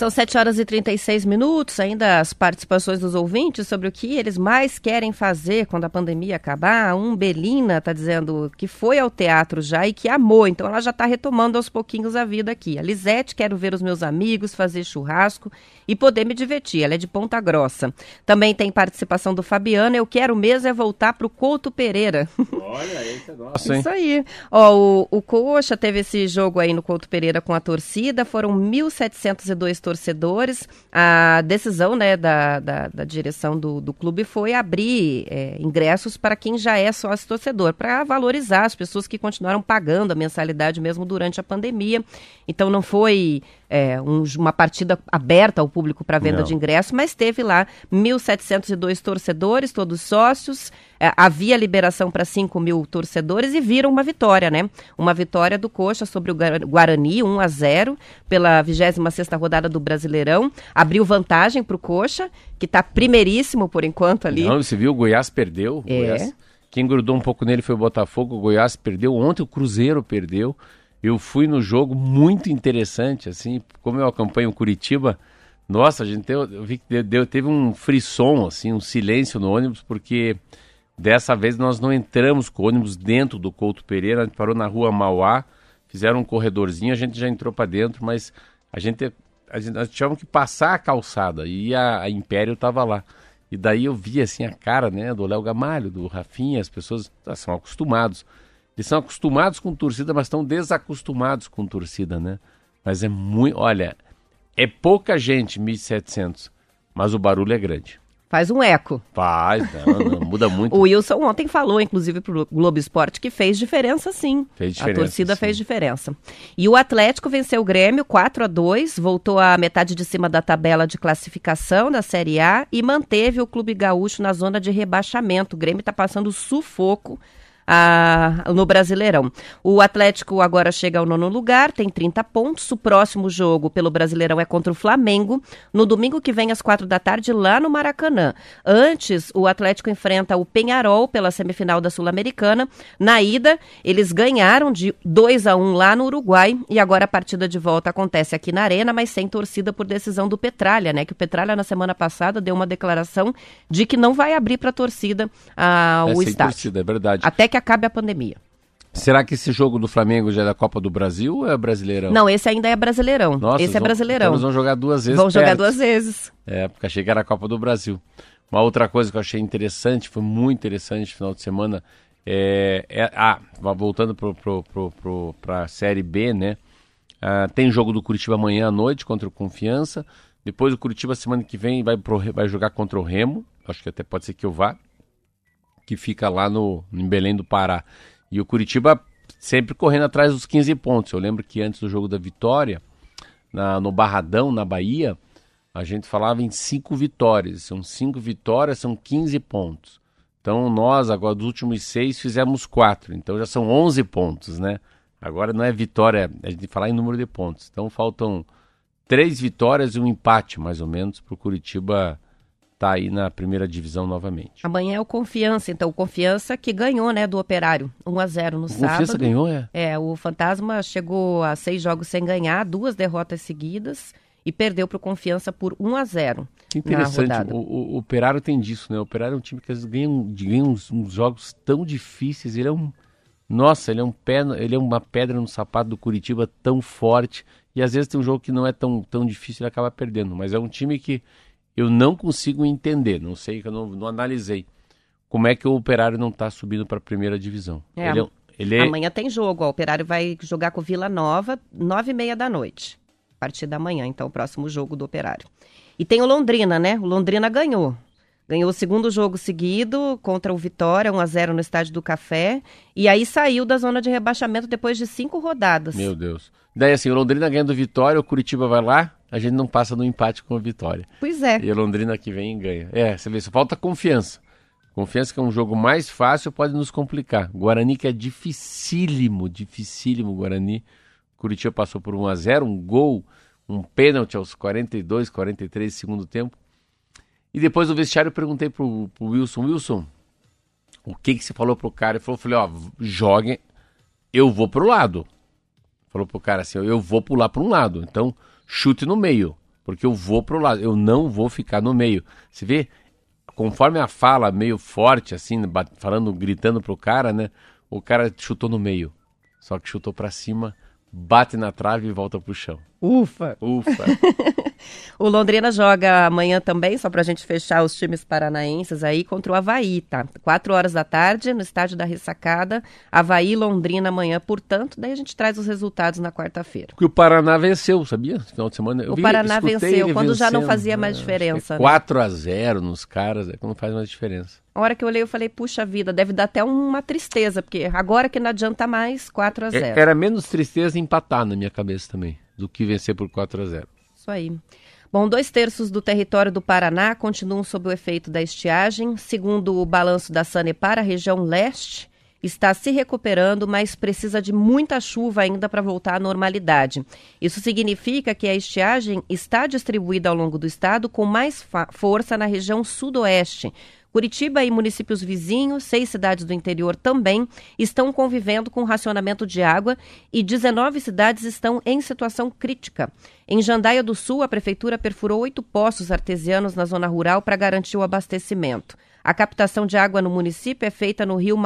C: São 7 horas e 36 minutos, ainda as participações dos ouvintes sobre o que eles mais querem fazer quando a pandemia acabar. Um Belina está dizendo que foi ao teatro já e que amou, então ela já está retomando aos pouquinhos a vida aqui. A Lisete, quero ver os meus amigos, fazer churrasco e poder me divertir. Ela é de Ponta Grossa. Também tem participação do Fabiano, eu quero mesmo é voltar para o Couto Pereira.
E: Olha, esse é nosso,
C: hein? Isso aí. Ó, o, o Coxa teve esse jogo aí no Couto Pereira com a torcida, foram 1.702 torcedores torcedores. A decisão né, da, da, da direção do, do clube foi abrir é, ingressos para quem já é sócio torcedor, para valorizar as pessoas que continuaram pagando a mensalidade mesmo durante a pandemia. Então não foi é, um, uma partida aberta ao público para venda Não. de ingressos, mas teve lá 1.702 torcedores, todos sócios. É, havia liberação para 5 mil torcedores e viram uma vitória, né? Uma vitória do Coxa sobre o Guarani, 1 a 0 pela 26 rodada do Brasileirão. Abriu vantagem para o Coxa, que está primeiríssimo por enquanto ali.
E: Não, você viu, o Goiás perdeu.
C: É.
E: Goiás, quem grudou um pouco nele foi o Botafogo, o Goiás perdeu. Ontem o Cruzeiro perdeu eu fui no jogo muito interessante, assim, como eu acompanho o Curitiba, nossa, a gente eu vi que deu, teve um frisson, assim, um silêncio no ônibus, porque dessa vez nós não entramos com o ônibus dentro do Couto Pereira, a gente parou na rua Mauá, fizeram um corredorzinho, a gente já entrou para dentro, mas a gente, a gente nós tínhamos que passar a calçada e a, a Império estava lá. E daí eu vi assim a cara, né, do Léo Gamalho, do Rafinha, as pessoas ah, são acostumados. Eles são acostumados com torcida, mas estão desacostumados com torcida, né? Mas é muito. Olha, é pouca gente, 1.700, mas o barulho é grande.
C: Faz um eco.
E: Faz, não, não, muda muito.
C: o Wilson ontem falou, inclusive, para o Globo Esporte, que fez diferença sim.
E: Fez diferença.
C: A torcida
E: sim.
C: fez diferença. E o Atlético venceu o Grêmio 4 a 2 voltou à metade de cima da tabela de classificação da Série A e manteve o Clube Gaúcho na zona de rebaixamento. O Grêmio está passando sufoco a, no Brasileirão. O Atlético agora chega ao nono lugar, tem 30 pontos. O próximo jogo pelo Brasileirão é contra o Flamengo, no domingo que vem às quatro da tarde, lá no Maracanã. Antes, o Atlético enfrenta o Penharol pela semifinal da Sul-Americana. Na ida, eles ganharam de 2 a 1 lá no Uruguai e agora a partida de volta acontece aqui na Arena, mas sem torcida por decisão do Petralha, né? Que o Petralha na semana passada deu uma declaração de que não vai abrir para a torcida ah,
E: é,
C: o estádio.
E: Torcida, é verdade.
C: Até que acabe a pandemia.
E: Será que esse jogo do Flamengo já é da Copa do Brasil ou é brasileirão?
C: Não, esse ainda é brasileirão. Nossa, esse é brasileirão. Então
E: eles vão jogar duas vezes.
C: Vão perto. jogar duas vezes.
E: É, porque achei que era a Copa do Brasil. Uma outra coisa que eu achei interessante, foi muito interessante no final de semana, é, é ah, voltando para a Série B, né? Ah, tem jogo do Curitiba amanhã à noite contra o Confiança. Depois o Curitiba semana que vem vai, pro, vai jogar contra o Remo. Acho que até pode ser que eu vá que fica lá no, em Belém do Pará. E o Curitiba sempre correndo atrás dos 15 pontos. Eu lembro que antes do jogo da vitória, na, no Barradão, na Bahia, a gente falava em cinco vitórias. São cinco vitórias, são 15 pontos. Então nós, agora dos últimos seis, fizemos quatro. Então já são 11 pontos, né? Agora não é vitória, é de falar em número de pontos. Então faltam três vitórias e um empate, mais ou menos, para o Curitiba estar tá aí na primeira divisão novamente.
C: Amanhã é o Confiança, então o Confiança que ganhou, né, do Operário, 1 a 0 no o sábado.
E: Confiança ganhou, é?
C: É, o Fantasma chegou a seis jogos sem ganhar, duas derrotas seguidas e perdeu para o Confiança por 1 a 0
E: Que interessante, o, o, o, Operário tem disso, né? O Operário é um time que às vezes ganha, ganha uns, uns jogos tão difíceis, ele é um nossa, ele é um pé, ele é uma pedra no sapato do Curitiba tão forte. E às vezes tem um jogo que não é tão, tão difícil e acaba perdendo. Mas é um time que eu não consigo entender. Não sei, eu não, não analisei. Como é que o Operário não está subindo para a primeira divisão?
C: É, ele é, ele é... Amanhã tem jogo. O Operário vai jogar com o Vila Nova, nove e meia da noite. A partir da manhã, então, o próximo jogo do Operário. E tem o Londrina, né? O Londrina ganhou. Ganhou o segundo jogo seguido contra o Vitória, 1 a 0 no Estádio do Café. E aí saiu da zona de rebaixamento depois de cinco rodadas.
E: Meu Deus. Daí assim, o Londrina ganha do Vitória, o Curitiba vai lá, a gente não passa no empate com o Vitória.
C: Pois é.
E: E o Londrina que vem e ganha. É, você vê, só falta confiança. Confiança que é um jogo mais fácil, pode nos complicar. Guarani que é dificílimo, dificílimo Guarani. Curitiba passou por 1 a 0 um gol, um pênalti aos 42, 43 segundo tempo. E depois do vestiário eu perguntei pro, pro Wilson, Wilson, o que que você falou pro cara? Ele falou, falei, ó, jogue, eu vou pro lado. Falou pro cara assim, eu vou pular para um lado, então chute no meio, porque eu vou pro lado, eu não vou ficar no meio. Você vê, conforme a fala meio forte, assim, falando, gritando pro cara, né? O cara chutou no meio, só que chutou para cima, bate na trave e volta pro chão.
C: Ufa!
E: Ufa!
C: o Londrina joga amanhã também, só para a gente fechar os times paranaenses aí, contra o Havaí, tá? Quatro horas da tarde, no estádio da Ressacada. Havaí, Londrina amanhã, portanto, daí a gente traz os resultados na quarta-feira.
E: Porque o Paraná venceu, sabia? No final de semana. Eu
C: o
E: vi,
C: Paraná venceu, quando já não fazia mais é, diferença.
E: É 4 né? a 0 nos caras, é quando faz mais diferença.
C: A hora que eu olhei, eu falei, puxa vida, deve dar até uma tristeza, porque agora que não adianta mais, 4 a 0 é,
E: Era menos tristeza empatar na minha cabeça também do que vencer por 4 a 0.
C: Isso aí. Bom, dois terços do território do Paraná continuam sob o efeito da estiagem. Segundo o balanço da Sanepar, a região leste está se recuperando, mas precisa de muita chuva ainda para voltar à normalidade. Isso significa que a estiagem está distribuída ao longo do estado com mais força na região sudoeste, Curitiba e municípios vizinhos, seis cidades do interior também, estão convivendo com racionamento de água e 19 cidades estão em situação crítica. Em Jandaia do Sul, a prefeitura perfurou oito poços artesianos na zona rural para garantir o abastecimento. A captação de água no município é feita no rio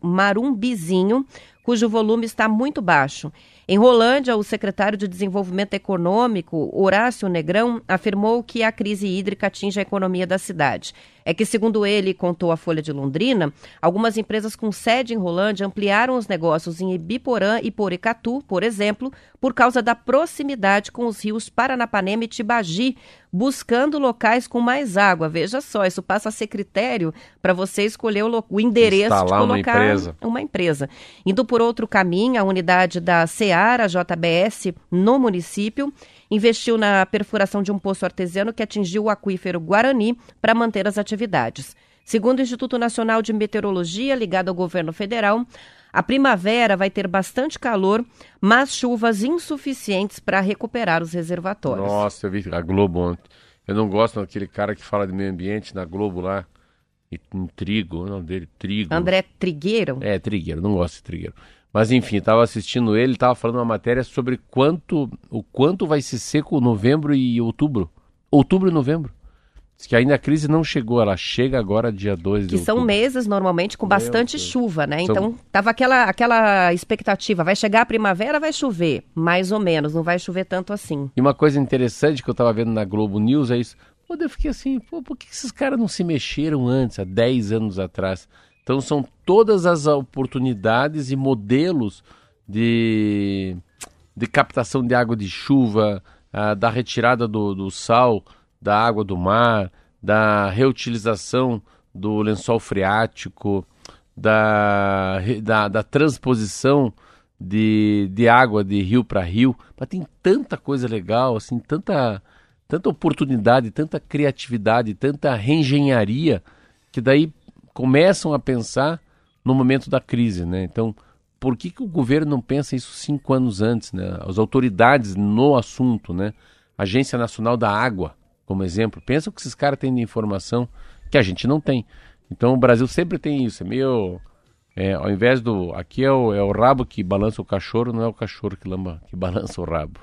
C: Marumbizinho, cujo volume está muito baixo. Em Rolândia, o secretário de Desenvolvimento Econômico, Horácio Negrão, afirmou que a crise hídrica atinge a economia da cidade. É que, segundo ele contou a Folha de Londrina, algumas empresas com sede em Rolândia ampliaram os negócios em Ibiporã e Poricatu, por exemplo, por causa da proximidade com os rios Paranapanema e Tibagi, buscando locais com mais água. Veja só, isso passa a ser critério para você escolher o, o endereço
E: Instalar
C: de colocar
E: uma empresa.
C: uma empresa. Indo por outro caminho, a unidade da Seara JBS no município investiu na perfuração de um poço artesiano que atingiu o aquífero Guarani para manter as atividades. Segundo o Instituto Nacional de Meteorologia, ligado ao governo federal, a primavera vai ter bastante calor, mas chuvas insuficientes para recuperar os reservatórios.
E: Nossa, eu vi a Globo ontem. Eu não gosto daquele cara que fala de meio ambiente na Globo lá. E, um trigo, o nome dele, Trigo.
C: André Trigueiro?
E: É, Trigueiro, não gosto de Trigueiro. Mas enfim, estava assistindo ele, estava falando uma matéria sobre quanto, o quanto vai ser seco novembro e outubro. Outubro e novembro. Diz que ainda a crise não chegou, ela chega agora dia 2
C: de Que são meses normalmente com bastante chuva, né? Então são... tava aquela, aquela expectativa, vai chegar a primavera, vai chover, mais ou menos, não vai chover tanto assim.
E: E uma coisa interessante que eu estava vendo na Globo News é isso. Eu fiquei assim, pô, por que esses caras não se mexeram antes, há 10 anos atrás? Então são todas as oportunidades e modelos de, de captação de água de chuva, ah, da retirada do, do sal da água do mar, da reutilização do lençol freático, da, da, da transposição de, de água de rio para rio. Mas tem tanta coisa legal, assim, tanta, tanta oportunidade, tanta criatividade, tanta reengenharia, que daí começam a pensar no momento da crise, né? Então, por que, que o governo não pensa isso cinco anos antes, né? As autoridades no assunto, né? Agência Nacional da Água, como exemplo, pensa que esses caras têm de informação que a gente não tem. Então o Brasil sempre tem isso, é meio. É, ao invés do. Aqui é o, é o rabo que balança o cachorro, não é o cachorro que, lamba, que balança o rabo.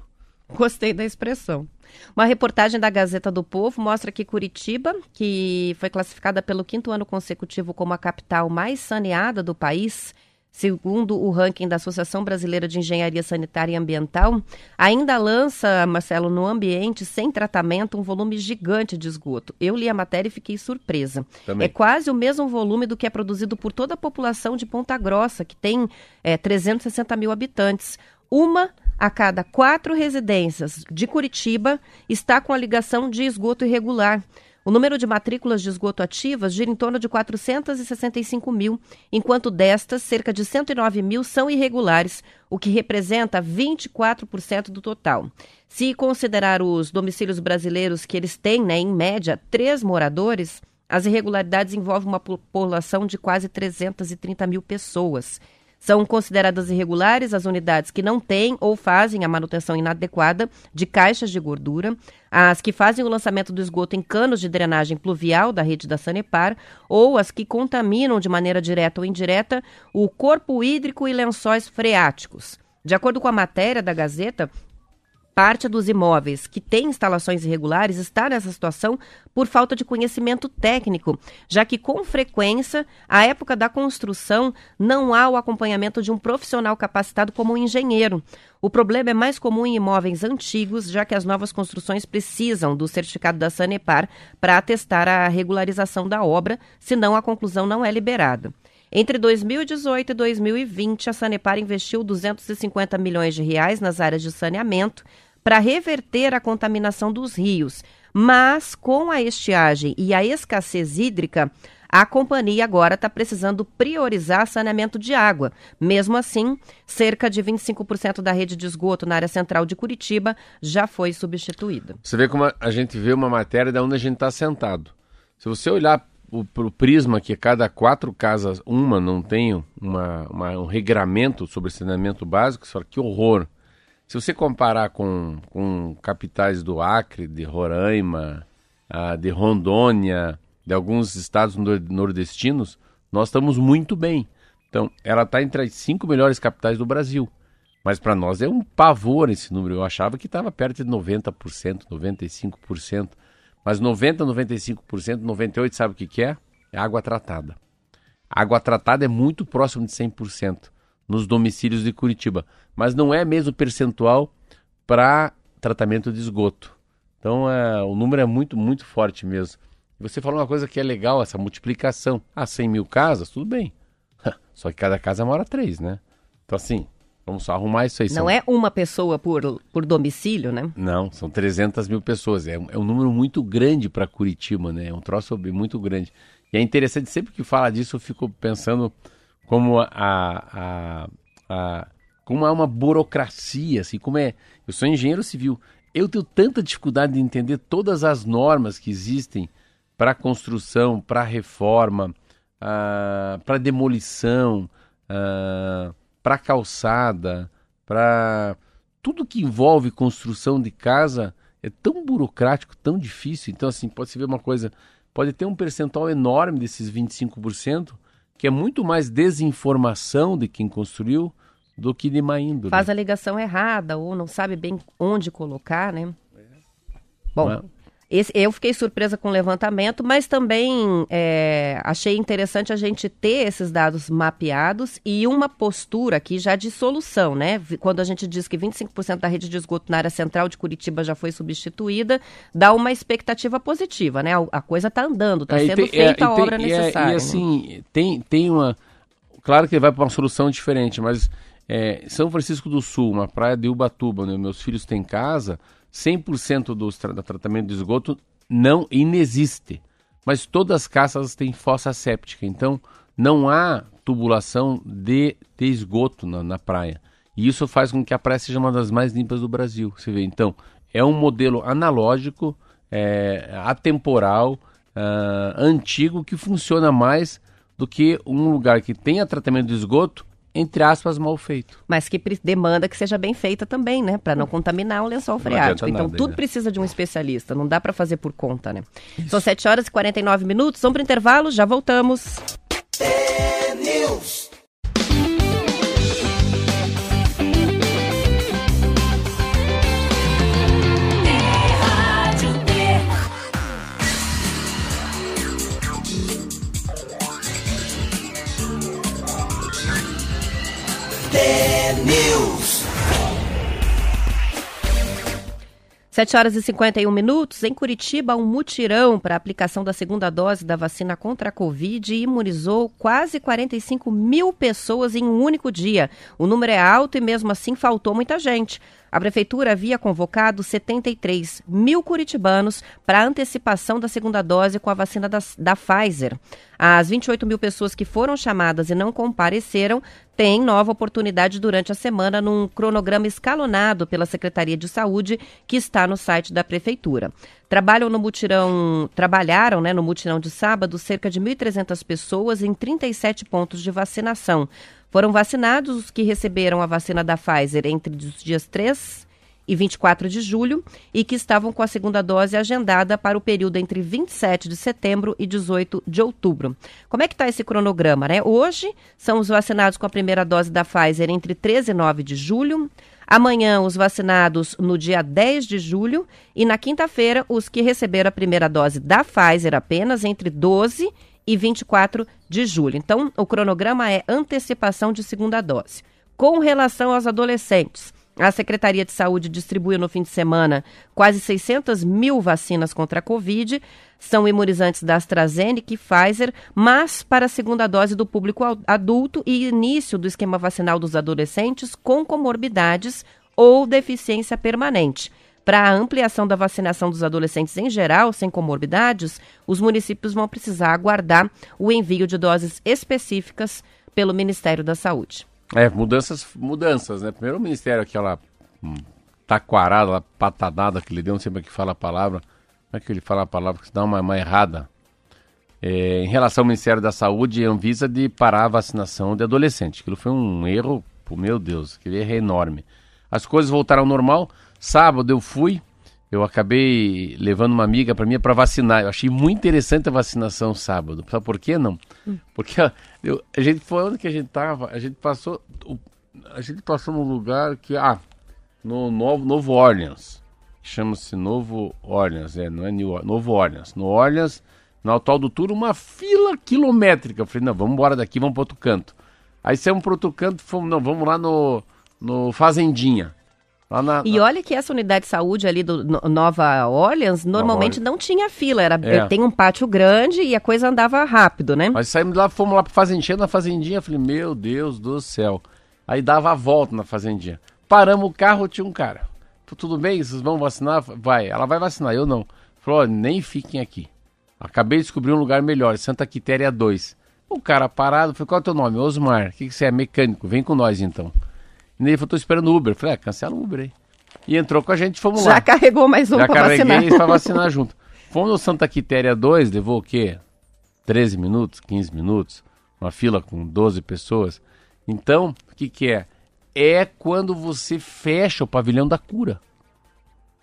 C: Gostei da expressão. Uma reportagem da Gazeta do Povo mostra que Curitiba, que foi classificada pelo quinto ano consecutivo como a capital mais saneada do país, segundo o ranking da Associação Brasileira de Engenharia Sanitária e Ambiental, ainda lança, Marcelo, no ambiente sem tratamento um volume gigante de esgoto. Eu li a matéria e fiquei surpresa. Também. É quase o mesmo volume do que é produzido por toda a população de Ponta Grossa, que tem é, 360 mil habitantes. Uma a cada quatro residências de Curitiba está com a ligação de esgoto irregular. O número de matrículas de esgoto ativas gira em torno de 465 mil, enquanto destas, cerca de 109 mil são irregulares, o que representa 24% do total. Se considerar os domicílios brasileiros que eles têm, né, em média, três moradores, as irregularidades envolvem uma população de quase 330 mil pessoas. São consideradas irregulares as unidades que não têm ou fazem a manutenção inadequada de caixas de gordura, as que fazem o lançamento do esgoto em canos de drenagem pluvial da rede da Sanepar ou as que contaminam de maneira direta ou indireta o corpo hídrico e lençóis freáticos. De acordo com a matéria da Gazeta, Parte dos imóveis que têm instalações irregulares está nessa situação por falta de conhecimento técnico, já que com frequência, à época da construção, não há o acompanhamento de um profissional capacitado como um engenheiro. O problema é mais comum em imóveis antigos, já que as novas construções precisam do certificado da Sanepar para atestar a regularização da obra, senão a conclusão não é liberada. Entre 2018 e 2020, a Sanepar investiu 250 milhões de reais nas áreas de saneamento para reverter a contaminação dos rios. Mas com a estiagem e a escassez hídrica, a companhia agora está precisando priorizar saneamento de água. Mesmo assim, cerca de 25% da rede de esgoto na área central de Curitiba já foi substituída.
E: Você vê como a gente vê uma matéria de onde a gente está sentado. Se você olhar o, o prisma que cada quatro casas, uma não tem uma, uma, um regramento sobre saneamento básico, só que horror. Se você comparar com, com capitais do Acre, de Roraima, ah, de Rondônia, de alguns estados nordestinos, nós estamos muito bem. Então, ela está entre as cinco melhores capitais do Brasil. Mas para nós é um pavor esse número. Eu achava que estava perto de 90%, 95%. Mas 90, 95%, 98% sabe o que, que é? É água tratada. A água tratada é muito próximo de 100% nos domicílios de Curitiba, mas não é mesmo percentual para tratamento de esgoto. Então é, o número é muito, muito forte mesmo. Você falou uma coisa que é legal, essa multiplicação. Ah, 100 mil casas, tudo bem. Só que cada casa mora três, né? Então assim, Vamos só arrumar isso aí.
C: Não são... é uma pessoa por, por domicílio, né?
E: Não, são 300 mil pessoas. É, é um número muito grande para Curitiba, né? É um troço muito grande. E é interessante, sempre que fala disso, eu fico pensando como a, a, a como há uma burocracia, assim, como é. Eu sou engenheiro civil. Eu tenho tanta dificuldade de entender todas as normas que existem para construção, para reforma, ah, para demolição. Uh, para calçada, para tudo que envolve construção de casa é tão burocrático, tão difícil. Então, assim, pode se ver uma coisa, pode ter um percentual enorme desses 25%, que é muito mais desinformação de quem construiu do que de má índole.
C: Faz a ligação errada ou não sabe bem onde colocar, né? Bom, é? Esse, eu fiquei surpresa com o levantamento, mas também é, achei interessante a gente ter esses dados mapeados e uma postura aqui já de solução, né? Quando a gente diz que 25% da rede de esgoto na área central de Curitiba já foi substituída, dá uma expectativa positiva, né? A, coisa está andando, está é, sendo tem, feita é, a obra tem, necessária.
E: E, e assim, né? tem, tem uma. Claro que vai para uma solução diferente, mas é, São Francisco do Sul, uma praia de Ubatuba, onde meus filhos têm casa 100% do, do tratamento de esgoto não inexiste. Mas todas as casas têm fossa séptica, então não há tubulação de, de esgoto na, na praia. E isso faz com que a praia seja uma das mais limpas do Brasil. Você vê, então, é um modelo analógico, é, atemporal, uh, antigo, que funciona mais do que um lugar que tenha tratamento de esgoto entre aspas, mal feito.
C: Mas que demanda que seja bem feita também, né? Para não contaminar o lençol freático. Então, nada, tudo né? precisa de um especialista, não dá para fazer por conta, né? Isso. São 7 horas e 49 minutos, vamos para intervalo, já voltamos. É 7 horas e 51 minutos. Em Curitiba, um mutirão para aplicação da segunda dose da vacina contra a Covid imunizou quase 45 mil pessoas em um único dia. O número é alto e, mesmo assim, faltou muita gente. A prefeitura havia convocado 73 mil curitibanos para antecipação da segunda dose com a vacina da, da Pfizer. As 28 mil pessoas que foram chamadas e não compareceram têm nova oportunidade durante a semana num cronograma escalonado pela Secretaria de Saúde que está no site da prefeitura. Trabalham no mutirão, trabalharam né, no mutirão de sábado cerca de 1.300 pessoas em 37 pontos de vacinação. Foram vacinados os que receberam a vacina da Pfizer entre os dias 3 e 24 de julho e que estavam com a segunda dose agendada para o período entre 27 de setembro e 18 de outubro. Como é que está esse cronograma, né? Hoje são os vacinados com a primeira dose da Pfizer entre 13 e 9 de julho. Amanhã, os vacinados no dia 10 de julho. E na quinta-feira, os que receberam a primeira dose da Pfizer apenas entre 12 e e 24 de julho. Então, o cronograma é antecipação de segunda dose. Com relação aos adolescentes, a Secretaria de Saúde distribuiu no fim de semana quase 600 mil vacinas contra a Covid. São imunizantes da AstraZeneca e Pfizer, mas para a segunda dose do público adulto e início do esquema vacinal dos adolescentes com comorbidades ou deficiência permanente. Para a ampliação da vacinação dos adolescentes em geral, sem comorbidades, os municípios vão precisar aguardar o envio de doses específicas pelo Ministério da Saúde.
E: É, mudanças, mudanças, né? Primeiro o Ministério, aquela hum, taquarada, patadada que ele deu, não sei como é que fala a palavra. Como é que ele fala a palavra que se dá uma, uma errada? É, em relação ao Ministério da Saúde, Anvisa de parar a vacinação de adolescente. Aquilo foi um erro, meu Deus, aquele erro é enorme. As coisas voltaram ao normal, Sábado eu fui, eu acabei levando uma amiga para mim para vacinar. Eu achei muito interessante a vacinação sábado. Sabe por quê não? Hum. Porque eu, a gente foi onde que a gente tava, a gente passou a gente passou num lugar que ah, no Novo, Novo Orleans. Chama-se Novo Orleans, é, não é New Orleans, Novo Orleans. No Orleans, no Alto do Tour, uma fila quilométrica. Eu falei, não, vamos embora daqui, vamos para outro canto. Aí saímos para outro canto, fomos, não, vamos lá no, no Fazendinha.
C: Na, e olha que essa unidade de saúde ali do Nova Orleans normalmente Nova não tinha fila. Era, é. Tem um pátio grande e a coisa andava rápido, né?
E: Mas saímos de lá, fomos lá pra fazendinha, na fazendinha, falei, meu Deus do céu. Aí dava a volta na fazendinha. Paramos o carro, tinha um cara. Tudo bem, vocês vão vacinar? Vai, ela vai vacinar, eu não. Falou, nem fiquem aqui. Acabei de descobrir um lugar melhor, Santa Quitéria 2. O cara parado, falei, qual é o teu nome? Osmar. O que, que você é? Mecânico. Vem com nós então. E ele falou, tô esperando o Uber. Falei, ah, cancela o Uber aí. E entrou com a gente, fomos
C: Já
E: lá.
C: Já carregou mais um
E: Já pra carreguei vacinar. pra vacinar junto. Fomos no Santa Quitéria 2, levou o quê? 13 minutos, 15 minutos. Uma fila com 12 pessoas. Então, o que que é? É quando você fecha o pavilhão da cura.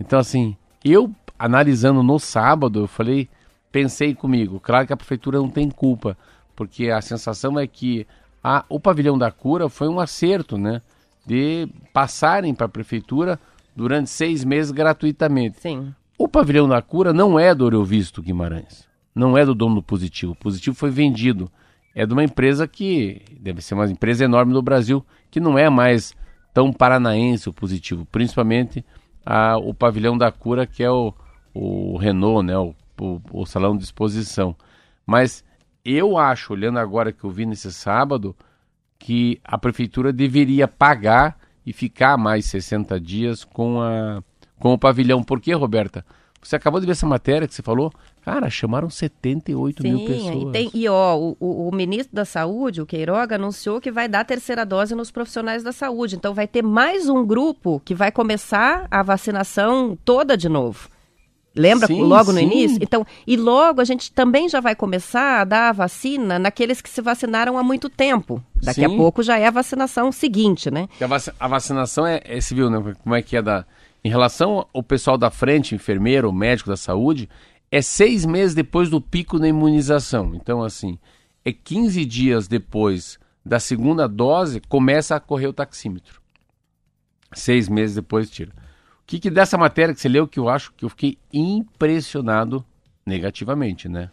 E: Então, assim, eu analisando no sábado, eu falei, pensei comigo, claro que a prefeitura não tem culpa, porque a sensação é que a, o pavilhão da cura foi um acerto, né? De passarem para a prefeitura durante seis meses gratuitamente.
C: Sim.
E: O pavilhão da cura não é do Eurovisto Guimarães, não é do dono do Positivo. O Positivo foi vendido. É de uma empresa que deve ser uma empresa enorme no Brasil, que não é mais tão paranaense o Positivo, principalmente a, o pavilhão da cura, que é o, o Renault, né, o, o, o salão de exposição. Mas eu acho, olhando agora que eu vi nesse sábado, que a prefeitura deveria pagar e ficar mais 60 dias com, a, com o pavilhão. Por quê, Roberta? Você acabou de ver essa matéria que você falou? Cara, chamaram 78 mil pessoas.
C: E, tem, e ó, o, o, o, ministro da Saúde, o Queiroga, anunciou que vai dar terceira dose nos profissionais da saúde. Então vai ter mais um grupo que vai começar a vacinação toda de novo. Lembra sim, logo no sim. início? Então, e logo a gente também já vai começar a dar a vacina naqueles que se vacinaram há muito tempo. Daqui sim. a pouco já é a vacinação seguinte, né?
E: A, vac a vacinação é, é civil, né? Como é que é da. Em relação ao pessoal da frente, enfermeiro, médico da saúde, é seis meses depois do pico na imunização. Então, assim, é 15 dias depois da segunda dose, começa a correr o taxímetro. Seis meses depois tira. Que, que dessa matéria que você leu que eu acho que eu fiquei impressionado negativamente, né?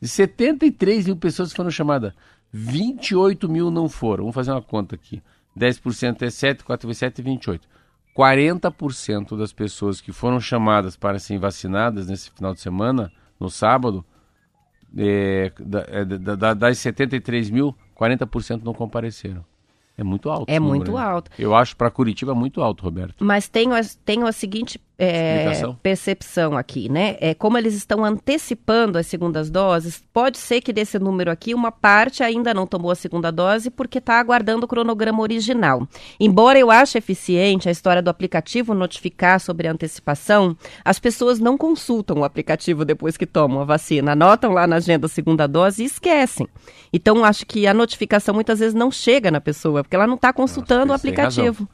E: De 73 mil pessoas que foram chamadas, 28 mil não foram. Vamos fazer uma conta aqui. 10% é 7, 4 vezes 7 é 28. 40% das pessoas que foram chamadas para serem vacinadas nesse final de semana, no sábado, é, da, é, da, das 73 mil, 40% não compareceram. É muito alto.
C: É muito né? alto.
E: Eu acho para Curitiba muito alto, Roberto.
C: Mas tenho, tenho a seguinte é, percepção aqui, né? É, como eles estão antecipando as segundas doses, pode ser que desse número aqui, uma parte ainda não tomou a segunda dose porque está aguardando o cronograma original. Embora eu ache eficiente a história do aplicativo notificar sobre a antecipação, as pessoas não consultam o aplicativo depois que tomam a vacina, anotam lá na agenda a segunda dose e esquecem. Então, acho que a notificação muitas vezes não chega na pessoa, porque ela não está consultando Nossa, o aplicativo.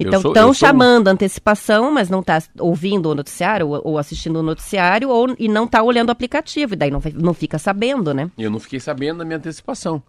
C: Então estão chamando sou... antecipação, mas não está ouvindo o noticiário ou, ou, assistindo o noticiário ou, e não está olhando o aplicativo. E daí não, não fica sabendo, né?
E: Eu não fiquei sabendo da minha antecipação.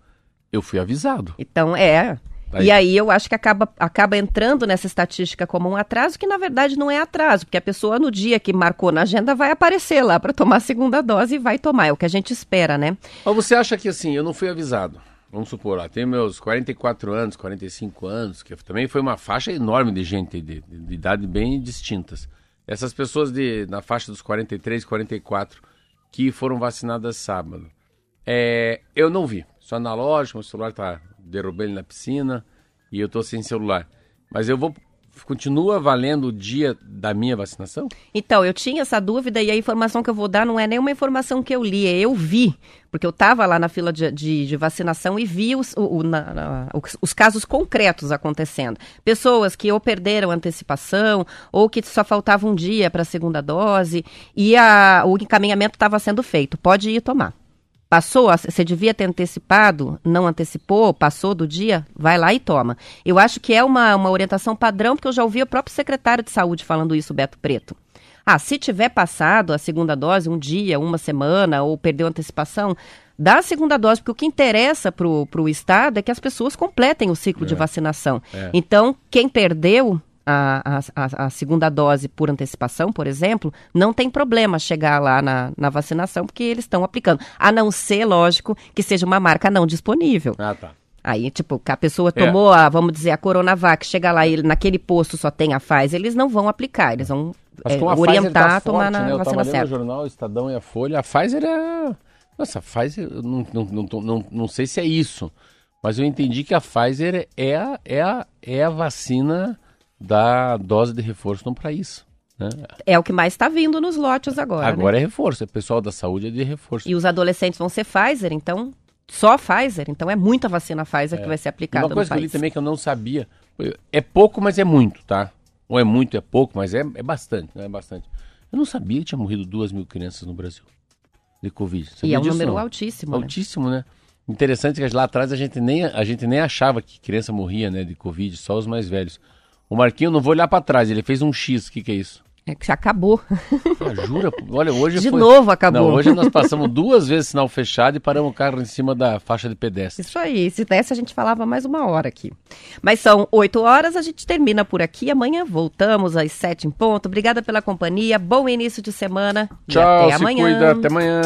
E: Eu fui avisado.
C: Então, é. Daí. E aí eu acho que acaba, acaba entrando nessa estatística como um atraso, que na verdade não é atraso, porque a pessoa no dia que marcou na agenda vai aparecer lá para tomar a segunda dose e vai tomar. É o que a gente espera, né?
E: Mas você acha que assim, eu não fui avisado? Vamos supor, ó, tenho meus 44 anos, 45 anos, que também foi uma faixa enorme de gente de, de, de idade bem distintas. Essas pessoas de, na faixa dos 43, 44 que foram vacinadas sábado. É, eu não vi, só analógico, meu celular tá derrubei ele na piscina e eu tô sem celular. Mas eu vou continua valendo o dia da minha vacinação?
C: Então, eu tinha essa dúvida e a informação que eu vou dar não é nenhuma informação que eu li, é eu vi, porque eu estava lá na fila de, de, de, vacinação e vi os, o, o, na, na, os, os, casos concretos acontecendo. Pessoas que ou perderam antecipação ou que só faltava um dia para a segunda dose e a, o encaminhamento estava sendo feito. Pode ir tomar. Passou, você devia ter antecipado, não antecipou, passou do dia, vai lá e toma. Eu acho que é uma, uma orientação padrão, porque eu já ouvi o próprio secretário de saúde falando isso, Beto Preto. Ah, se tiver passado a segunda dose, um dia, uma semana, ou perdeu antecipação, dá a segunda dose, porque o que interessa para o Estado é que as pessoas completem o ciclo é. de vacinação. É. Então, quem perdeu, a, a, a, segunda dose por antecipação, por exemplo, não tem problema chegar lá na, na vacinação, porque eles estão aplicando. A não ser, lógico, que seja uma marca não disponível. Ah, tá. Aí, tipo, que a pessoa é. tomou, é. a, vamos dizer, a Coronavac, chega lá e naquele posto só tem a Pfizer, eles não vão aplicar, eles vão é, a orientar tá a tomar forte, na né? vacina certa.
E: no jornal, o Estadão e a Folha, a Pfizer é... Nossa, a Pfizer, não, não, não, não, não sei se é isso, mas eu entendi que a Pfizer é a, é a, é a vacina da dose de reforço não para isso. Né?
C: É o que mais está vindo nos lotes agora.
E: Agora
C: né?
E: é reforço, é pessoal da saúde é de reforço.
C: E os adolescentes vão ser Pfizer, então só Pfizer, então é muita vacina Pfizer é. que vai ser aplicada
E: Uma coisa que eu li também que eu não sabia, é pouco, mas é muito, tá? Ou é muito, é pouco, mas é, é bastante, né? É bastante. Eu não sabia que tinha morrido duas mil crianças no Brasil de Covid.
C: Sabia e é um disso, número não? altíssimo.
E: Né? Altíssimo, né? né? Interessante que lá atrás a gente nem, a gente nem achava que criança morria né, de Covid, só os mais velhos. O Marquinho, não vou olhar para trás, ele fez um X, o que, que é isso?
C: É que acabou.
E: Ah, jura? Olha, hoje
C: De
E: foi...
C: novo acabou.
E: Não, hoje nós passamos duas vezes sinal fechado e paramos o carro em cima da faixa de pedestre.
C: Isso aí, se desse a gente falava mais uma hora aqui. Mas são oito horas, a gente termina por aqui. Amanhã voltamos às sete em ponto. Obrigada pela companhia, bom início de semana.
E: Tchau,
C: e até
E: amanhã. Cuida, até amanhã.